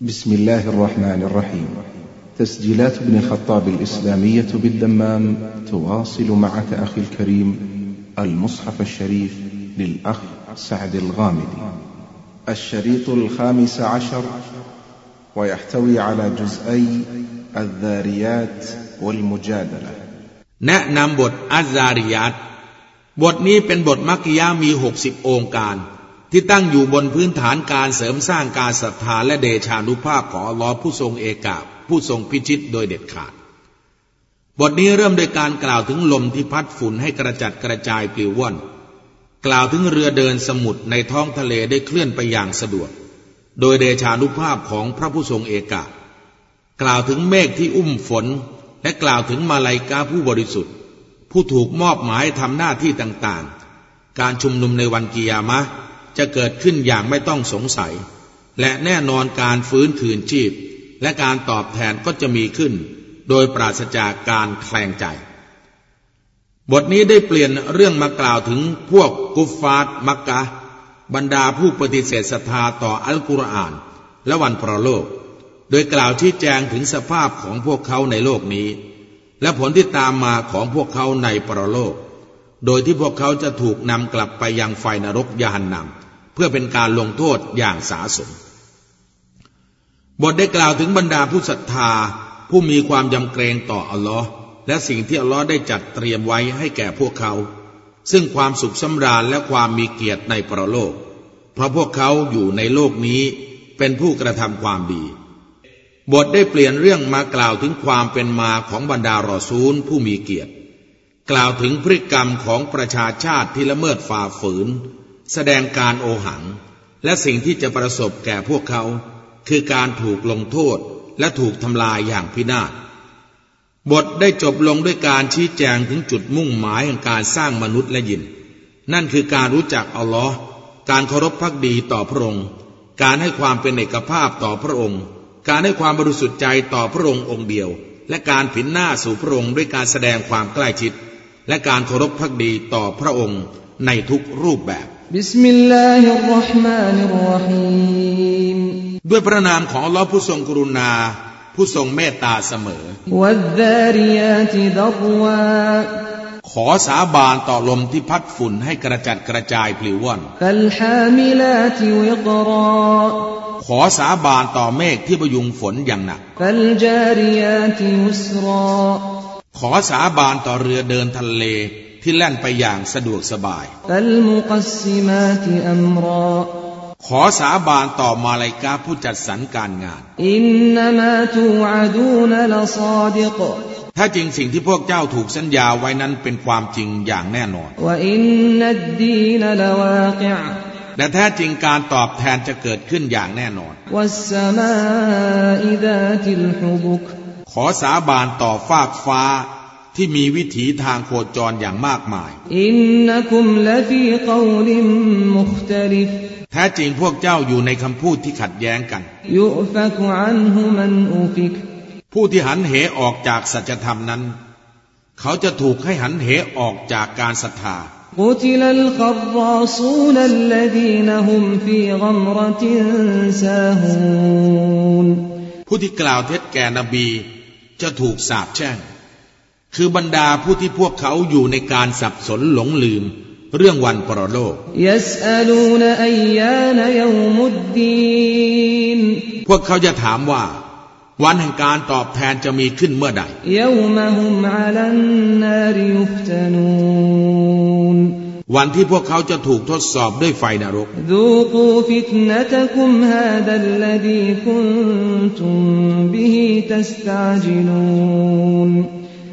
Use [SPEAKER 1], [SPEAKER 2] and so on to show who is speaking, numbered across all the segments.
[SPEAKER 1] بسم الله الرحمن الرحيم تسجيلات ابن الخطاب الإسلامية بالدمام تواصل معك أخي الكريم المصحف الشريف للأخ سعد الغامدي الشريط الخامس عشر ويحتوي على جزئي الذاريات والمجادلة
[SPEAKER 2] แนะนำบทอัจจาริยัตบทนี้เป็นบทมักกิยามีหกสิบองค์การ ที่ตั้งอยู่บนพื้นฐานการเสริมสร้างการศรัทธาและเดชานุภาพของอัลลอฮ์ผู้ทรงเอกาผู้ทรงพิชิตโดยเด็ดขาด บทนี้เริ่มโดยการกล่าวถึงลมที่พัดฝุ่นให้กระจัดกระจายปลิวว่อน กล่าวถึงเรือเดินสมุทรในท้องทะเลได้เคลื่อนไปอย่างสะดวก โดยเดชานุภาพของพระผู้ทรงเอกากล่าวถึงเมฆที่อุ้มฝน และกล่าวถึงมาลายกาผู้บริสุทธิ์ ผู้ถูกมอบหมายทำหน้าที่ต่างๆ การชุมนุมในวันกิยามะ จะเกิดขึ้นอย่างไม่ต้องสงสัย และแน่นอนการฟื้นคืนชีพ และการตอบแทนก็จะมีขึ้น โดยปราศจากการแคลงใจ บทนี้ได้เปลี่ยนเรื่องมากล่าวถึงพวกกุฟฟาร์มักกะ บรรดาผู้ปฏิเสธศรัทธาต่ออัลกุรอาน และวันพระโลก โดยกล่าวชี้แจงถึงสภาพของพวกเขาในโลกนี้ และผลที่ตามมาของพวกเขาในปรโลก โดยที่พวกเขาจะถูกนำกลับไปยังไฟนรกยานนำเพื่อเป็นการลงโทษอย่างสาสม บทได้กล่าวถึงบรรดาผู้ศรัทธาผู้มีความยำเกรงต่ออัลลอฮ์และสิ่งที่อัลลอฮ์ได้จัดเตรียมไว้ให้แก่พวกเขา ซึ่งความสุขสำราญและความมีเกียรติในปรโลก เพราะพวกเขาอยู่ในโลกนี้เป็นผู้กระทำความดี บทได้เปลี่ยนเรื่องมากล่าวถึงความเป็นมาของบรรดารอซูลผู้มีเกียรติ กล่าวถึงพฤติกรรมของประชาชาติที่ละเมิดฝ่าฝืน แสดงการโอหัง และสิ่งที่จะประสบแก่พวกเขา คือการถูกลงโทษและถูกทำลายอย่างพินาศบทได้จบลงด้วยการชี้แจงถึงจุดมุ่งหมายแห่งการสร้างมนุษย์และยิน นั่นคือการรู้จักอัลลอฮ์การเคารพพักดีต่อพระองค์ การให้ความเป็นเอกภาพต่อพระองค์ การให้ความบริสุทธิ์ใจต่อพระองค์องค์เดียว และการผินหน้าสู่พระองค์ด้วยการแสดงความใกล้ชิด และการเคารพพักดีต่อพระองค์ในทุกรูปแบบ
[SPEAKER 3] บิสมิลลาฮิรราะห์มานิรรฮีม
[SPEAKER 2] ด้วยพระนามของอัลลอฮ์ผู้ทรงกรุณา ผู้ทรงเมตตาเสมอ
[SPEAKER 3] วัดดาริยาติดรวา
[SPEAKER 2] ขอสาบานต่อลมที่พัดฝุ่นให้กระจัดกระจายปลิวว่อนขอสาบานต่อเมฆที่ประยุงฝนอย่างหนัก ขอสาบานต่อเรือเดินทะเลที่แล่นไปอย่างสะดวกสบาย ขอสาบานต่อมาลายกาผู้จัดสรรการงาน
[SPEAKER 3] อินนามาตูอาดูนลซาดิก
[SPEAKER 2] ถ้าจริงสิ่งที่พวกเจ้าถูกสัญญาไว้นั้นเป็นความจริงอย่างแน่นอน และแท้จริงการตอบแทนจะเกิดขึ้นอย่างแน่นอน ขอสาบานต่อฟากฟ้าที่มีวิถีทางโคจรอย่างมากมาย
[SPEAKER 3] إنكم لفي قول مختلف
[SPEAKER 2] แท้จริงพวกเจ้าอยู่ในคำพูดที่ขัดแย้งกัน
[SPEAKER 3] يؤفك عنه من أفك
[SPEAKER 2] ผู้ที่หันเหออกจากสัจธรรมนั้น เขาจะถูกให้หันเหออกจากการศรัทธา
[SPEAKER 3] قتل الخراصون الذين هم في غمرة ساهون
[SPEAKER 2] ผู้ที่กล่าวเท็จแก่นบี จะถูกสาปแช่ง คือบรรดาผู้ที่พวกเขาอยู่ในการสับสนหลงลืม เรื่องวันปรโลก พวกเขาจะถามว่า วันแห่งการตอบแทนจะมีขึ้นเมื่อใด วันที่พวกเขาจะถูกทดสอบด้วยไฟนรก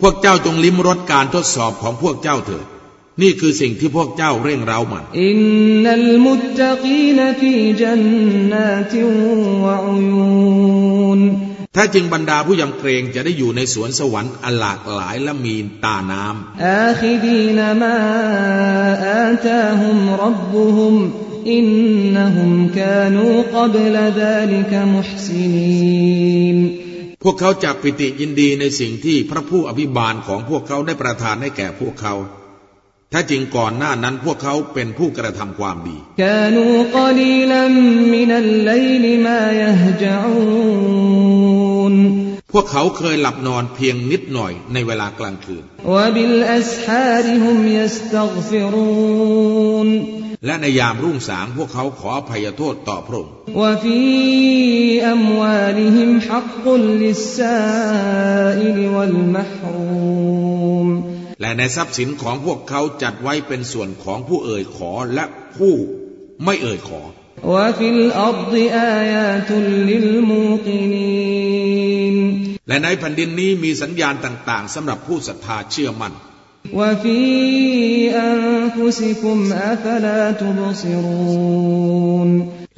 [SPEAKER 2] พวกเจ้าจงลิ้มรสการทดสอบของพวกเจ้าเถิด นี่คือสิ่งที่พวกเจ้าเร่งเร้ามัน
[SPEAKER 3] อินนัลมุตตะกีนฟีจันนาติวะอุยูน
[SPEAKER 2] ถ้าจึงบรรดาผู้ยำเกรงจะได้อยู่ในสวนสวรรค์อลากหลายและมีตาน้ำ
[SPEAKER 3] อาคิดีนมาอาตาฮุมรับบุฮุมอินนหุมกานูกับลดาลิกมุหซินีน
[SPEAKER 2] พวกเขาจะปิติยินดีในสิ่งที่พระผู้อภิบาลของพวกเขาได้ประทานให้แก่พวกเขาถ้าจริงก่อนหน้านั้นพวกเขาเป็นผู้กระทำความดี
[SPEAKER 3] กานูกลีลัมมินัลไลลายะจ น
[SPEAKER 2] พวกเขาเคยหลับนอนเพียงนิดหน่อยในเวลากลางคืนและในยามรุ่งสางพวกเขาขออภัยโทษต่อพระองค์และในทรัพย์สินของพวกเขาจัดไว้เป็นส่วนของผู้เอ่ยขอและผู้ไม่เอ่ยขอ และในแผ่นดินนี้มีสัญญาณต่างๆสำหรับผู้ศรัทธาเชื่อมัน่
[SPEAKER 3] น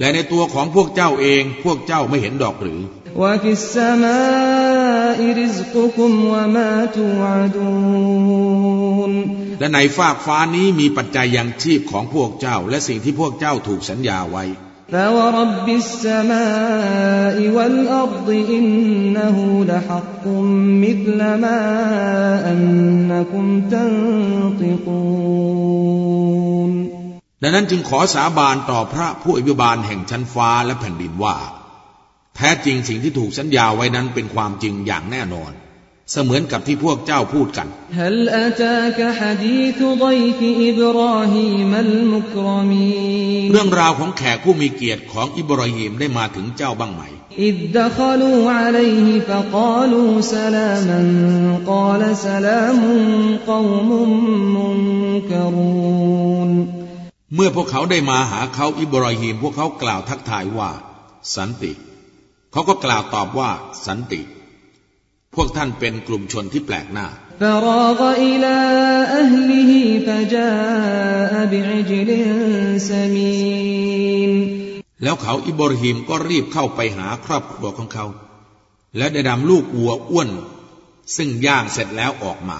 [SPEAKER 2] และในตัวของพวกเจ้าเองพวกเจ้าไม่เห็นดอกหรือ
[SPEAKER 3] และในส ما ัยริษกุมว่ามาตัวอื่น
[SPEAKER 2] และในฟากฟ้านี้มีปัจจัยยังชีพของพวกเจ้า และสิ่งที่พวกเจ้าถูกสัญญาไว้
[SPEAKER 3] فورب السماء والأرض إنه لحق مثل ما أنكم تنطقون
[SPEAKER 2] ดังนั้นจึงขอสาบานต่อพระผู้อภิบาลแห่งชั้นฟ้าและแผ่นดินว่า แท้จริงสิ่งที่ถูกสัญญาไว้นั้นเป็นความจริงอย่างแน่นอน เสมือนกับที่พวกเจ้าพูดกัน เรื่องราวของแขกผู้มีเกียรติของอิบราฮิมได้มาถึงเจ้าบ้างไหม เมื่อพวกเขาได้มาหาเขาอิบราฮิมพวกเขากล่าวทักทายว่า สันติ เขาก็กล่าวตอบว่าสันติ พวกท่านเป็นกลุ่มชนที่แปลกหน้า แล้วเขาอิบรหิมก็รีบเข้าไปหาครอบครัวของเขา และได้ดำลูกวัวอ้วน ซึ่งย่างเสร็จแล้วออกมา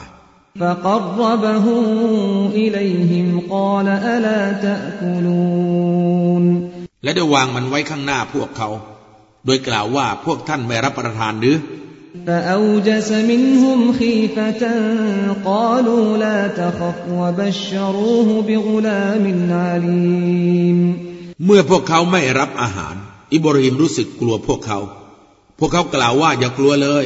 [SPEAKER 2] และได้วางมันไว้ข้างหน้าพวกเขา โดยกล่าวว่าพวกท่านไม่รับประทานหรือ
[SPEAKER 3] فأوجس منهم خيفة قالوا لا تخف وبشروه بغلام عليم
[SPEAKER 2] เมื่อพวกเขาไม่รับอาหาร อิบราฮิมรู้สึกกลัวพวกเขา พวกเขากล่าวว่าอย่ากลัวเลย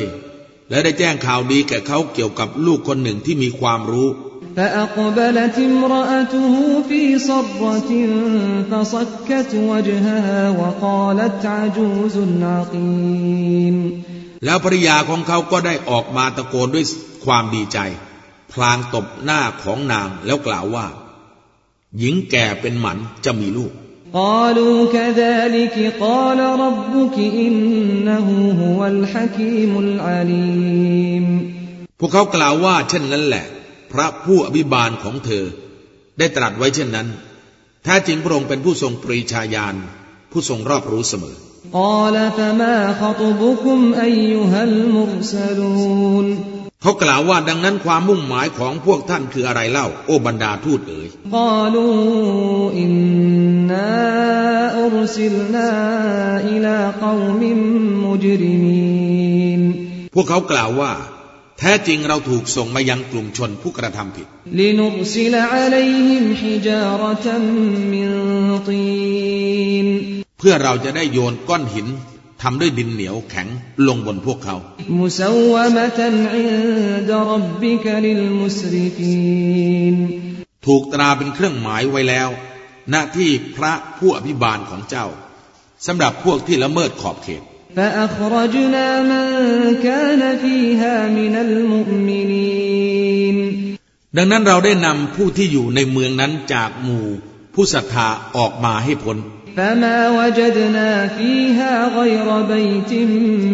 [SPEAKER 2] และได้แจ้งข่าวดีแก่เขาเกี่ยวกับลูกคนหนึ่งที่มีความรู้
[SPEAKER 3] فأقبلت امرأته في صرة فصكت وجهها وقالت عجوز عقيم
[SPEAKER 2] แล้วภริยาของเขาก็ได้ออกมาตะโกนด้วยความดีใจ พลางตบหน้าของนางแล้วกล่าวว่า หญิงแก่เป็นหมันจะมีลูก
[SPEAKER 3] قالوا كذلك قال ربك إنه هو الحكيم العليم
[SPEAKER 2] พวกเขากล่าวว่าเช่นนั้นแหละ พระผู้อภิบาลของเธอ ได้ตรัสไว้เช่นนั้นแท้จริงพระองค์เป็นผู้ทรงปรีชาญาณผู้ทรงรอบรู้เสมอ
[SPEAKER 3] قال فما خطبكم أيها المرسلون
[SPEAKER 2] เขากล่าวว่าดังนั้นความมุ่งหมายของพวกท่านคืออะไรเล่า โอบรรดาทูตเอ๋ย
[SPEAKER 3] قالوا إنا أرسلنا إلى قوم مجرمين
[SPEAKER 2] พวกเขากล่าวว่า แท้จริงเราถูกส่งมายังกลุ่มชนผู้กระทำผิด
[SPEAKER 3] لنرسل عليهم حجارة من طين
[SPEAKER 2] เพื่อเราจะได้โยนก้อนหินทำด้วยดินเหนียวแข็งลงบนพวกเขา ถูกตราเป็นเครื่องหมายไว้แล้ว หน้าที่พระผู้อภิบาลของเจ้าสำหรับพวกที่ละเมิดขอบเขต ดังนั้นเราได้นำผู้ที่อยู่ในเมืองนั้นจากหมู่ ผู้ศรัทธาออกมาให้พ้น
[SPEAKER 3] فما وجدنا فيها غير بيت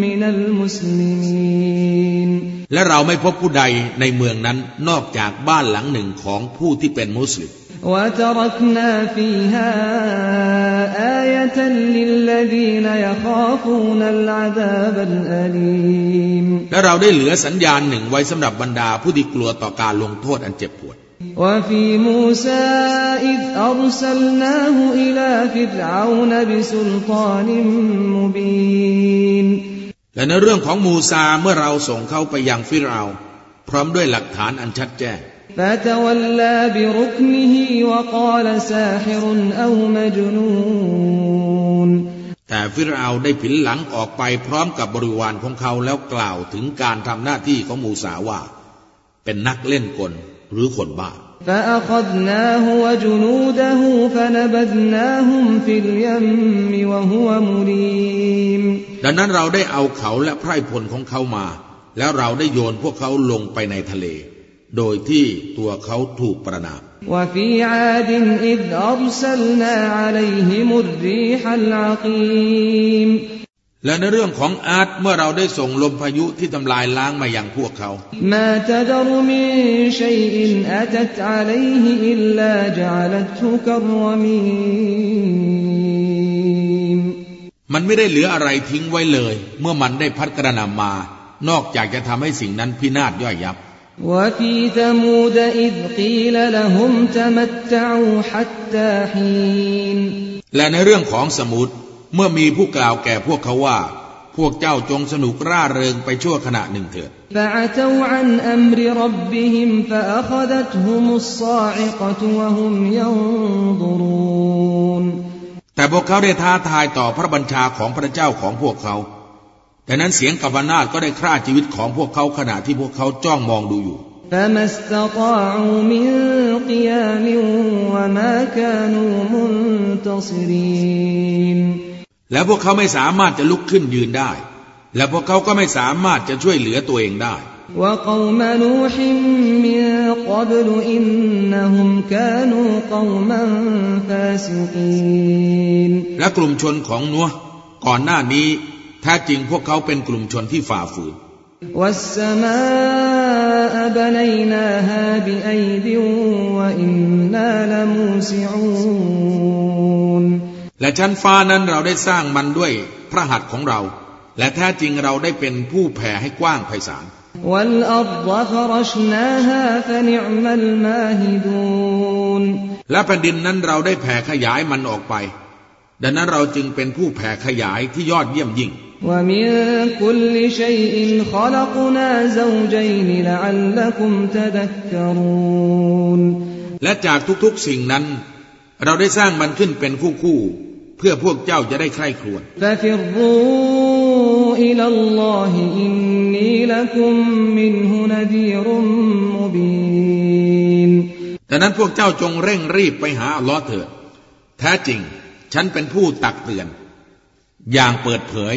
[SPEAKER 3] من المسلمين
[SPEAKER 2] และเราไม่พบผู้ใดในเมืองนั้นนอกจากบ้านหลังหนึ่งของผู้ที่เป็นมุสลิม
[SPEAKER 3] وتركنا فيها آية للذين يخافون العذاب الأليم
[SPEAKER 2] และเราได้เหลือสัญญาณหนึ่งไว้สำหรับบรรดาผู้ที่กลัวต่อการลงโทษอันเจ็บปวด
[SPEAKER 3] وفي موسى إذ أرسلناه إلى فرعون بسلطان مبين
[SPEAKER 2] และในเรื่องของมูซาเมื่อเราส่งเขาไปยังฟิรเอาพร้อมด้วยหลักฐานอันชัดแจ้ง
[SPEAKER 3] فتولى بركنه وقال ساحر أو مجنون
[SPEAKER 2] แต่ฟิรเอาได้ผินหลังออกไปพร้อมกับบริวารของเขาแล้วกล่าวถึงการทำหน้าที่ของมูสาว่า เป็นนักเล่นกล หรือคนบ้าดังนั้นเราได้เอาเขาและไพร่พลของเขามา แล้วเราได้โยนพวกเขาลงไปในทะเล โดยที่ตัวเขาถูกประนาม
[SPEAKER 3] وفي عاد إذ أرسلنا عليهم الريح العقيم
[SPEAKER 2] และในเรื่องของอาร์ตเมื่อเราได้ส่งลมพายุที่ทำลายล้างมาอย่างพวกเขา
[SPEAKER 3] ما تذر من شيء أتت عليه إلا جعلته كالرميم
[SPEAKER 2] มันไม่ได้เหลืออะไรทิ้งไว้เลย เมื่อมันได้พัดกระหนำมา นอกจากจะทำให้สิ่งนั้นพินาศย่อยยับ
[SPEAKER 3] وفي ثمود إذ قيل لهم تمتعوا حتى حين
[SPEAKER 2] และในเรื่องของสมุทร เมื่อมีผู้กล่าวแก่พวกเขาว่า พวกเจ้าจงสนุกร่าเริงไปชั่วขณะหนึ่งเถิดแต่พวกเขาได้ท้าทายต่อพระบัญชาของพระเจ้าของพวกเขาแต่นั้นเสียงกัมนาตก็ได้ฆ่าชีวิตของพวกเขาขณะที่พวกเขาจ้องมองดูอยู่
[SPEAKER 3] ดั استطاعوا من قيام وما كانوا منتصرين
[SPEAKER 2] และพวกเขาไม่สามารถจะลุกขึ้นยืนได้ และพวกเขาก็ไม่สามารถจะช่วยเหลือตัวเองได้
[SPEAKER 3] وقوم نوح من قبل إنهم كانوا قوما فاسقين
[SPEAKER 2] และกลุ่มชนของนัวก่อนหน้านี้แท้จริงพวกเขาเป็นกลุ่มชนที่ฝ่าฝืน
[SPEAKER 3] والسماء بنيناها بأيد وإنا لموسعون
[SPEAKER 2] และชั้นฟ้านั้นเราได้สร้างมันด้วยพระหัตถ์ของเรา และแท้จริงเราได้เป็นผู้แผ่ให้กว้างไพศาล
[SPEAKER 3] والأرض فرشناها فنعم الماهدون
[SPEAKER 2] และแผ่นดินนั้นเราได้แผ่ขยายมันออกไป ดังนั้นเราจึงเป็นผู้แผ่ขยายที่ยอดเยี่ยมยิ่ง
[SPEAKER 3] ومن كل شيء خلقنا زوجين لعلكم تذكرون
[SPEAKER 2] และจากทุกๆสิ่งนั้น เราได้สร้างมันขึ้นเป็นคู่ๆ เพื่อพวกเจ้าจะได้ใคร่ครวญดังนั้นพวกเจ้าจงเร่งรีบไปหาอัลลอฮ์เถิด แท้จริง ฉันเป็นผู้ตักเตือน อย่างเปิดเผย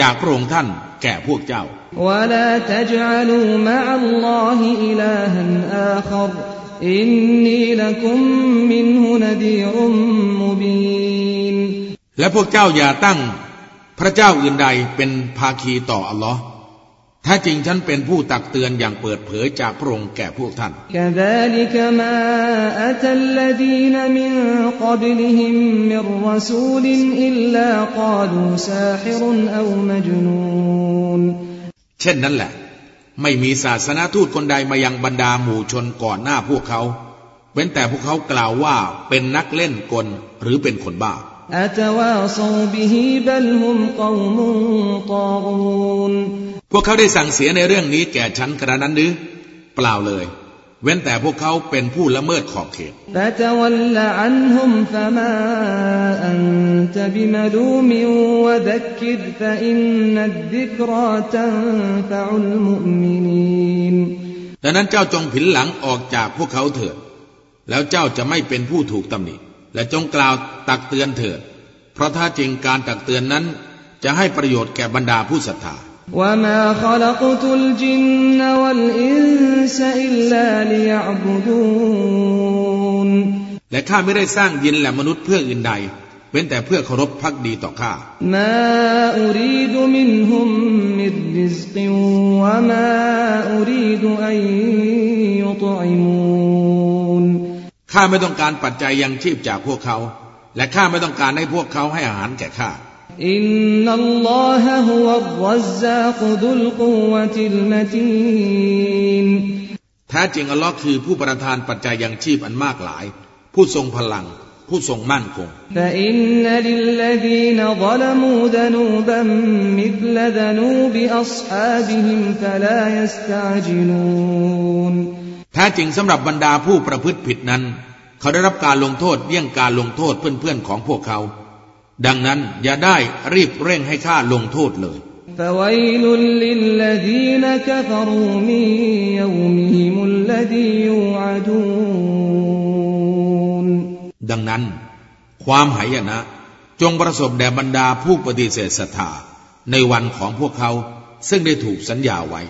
[SPEAKER 2] จากพระองค์ท่านแก่พวกเจ้า
[SPEAKER 3] อินนีลักุมมินฮุนดีรุมมุบี
[SPEAKER 2] และพวกเจ้าอย่าตั้ง พระเจ้าอื่นใดเป็นภาคีต่ออัลลอฮ์ถ้าจริงฉันเป็นผู้ตักเตือนอย่างเปิดเผยจากพระองค์แก่พวกท่าน เช่นนั้นแหละ ไม่มีศาสนาทูตคนใดมายังบรรดาหมู่ชนก่อนหน้าพวกเขา เว้นแต่พวกเขากล่าวว่าเป็นนักเล่นกลหรือเป็นคนบ้า พวกเขาได้สั่งเสียในเรื่องนี้แก่ฉันกระนั้นหรือเปล่าเลย เว้นแต่พวกเขาเป็นผู้ละเมิดขอบเขตดังนั้นเจ้าจงผินหลังออกจากพวกเขาเถิด แล้วเจ้าจะไม่เป็นผู้ถูกตำหนิ และจงกล่าวตักเตือนเถิด เพราะถ้าจริงการตักเตือนนั้น จะให้ประโยชน์แก่บรรดาผู้ศรัทธาและข้าไม่ได้สร้างยินและมนุษย์เพื่ออื่นใด เว้นแต่เพื่อเคารพพักดีต่อข้า
[SPEAKER 3] มา
[SPEAKER 2] ข้าไม่ต้องการปัจจัยยังชีพจากพวกเขา และข้าไม่ต้องการให้พวกเขาให้อาหารแก่ข้า
[SPEAKER 3] إن الله هو الرزاق ذو القوة المتين
[SPEAKER 2] แท้จริงอัลลอฮ์คือผู้ประทานปัจจัยยังชีพอันมากหลาย ผู้ทรงพลัง ผู้ทรงมั่นคง
[SPEAKER 3] فإن للذين ظلموا ذنوبا مثل ذنوب أصحابهم فلا يستعجلูน
[SPEAKER 2] แท้จริงสำหรับบรรดาผู้ประพฤติผิดนั้น เขาได้รับการลงโทษเยี่ยงการลงโทษเพื่อนๆของพวกเขา ดังนั้นอย่าได้รีบเร่งให้ข้าลงโทษเลยดังนั้น ความหายนะ จงประสบแด่บรรดาผู้ปฏิเสธศรัทธาในวันของพวกเขาซึ่งได้ถูกสัญญาไว้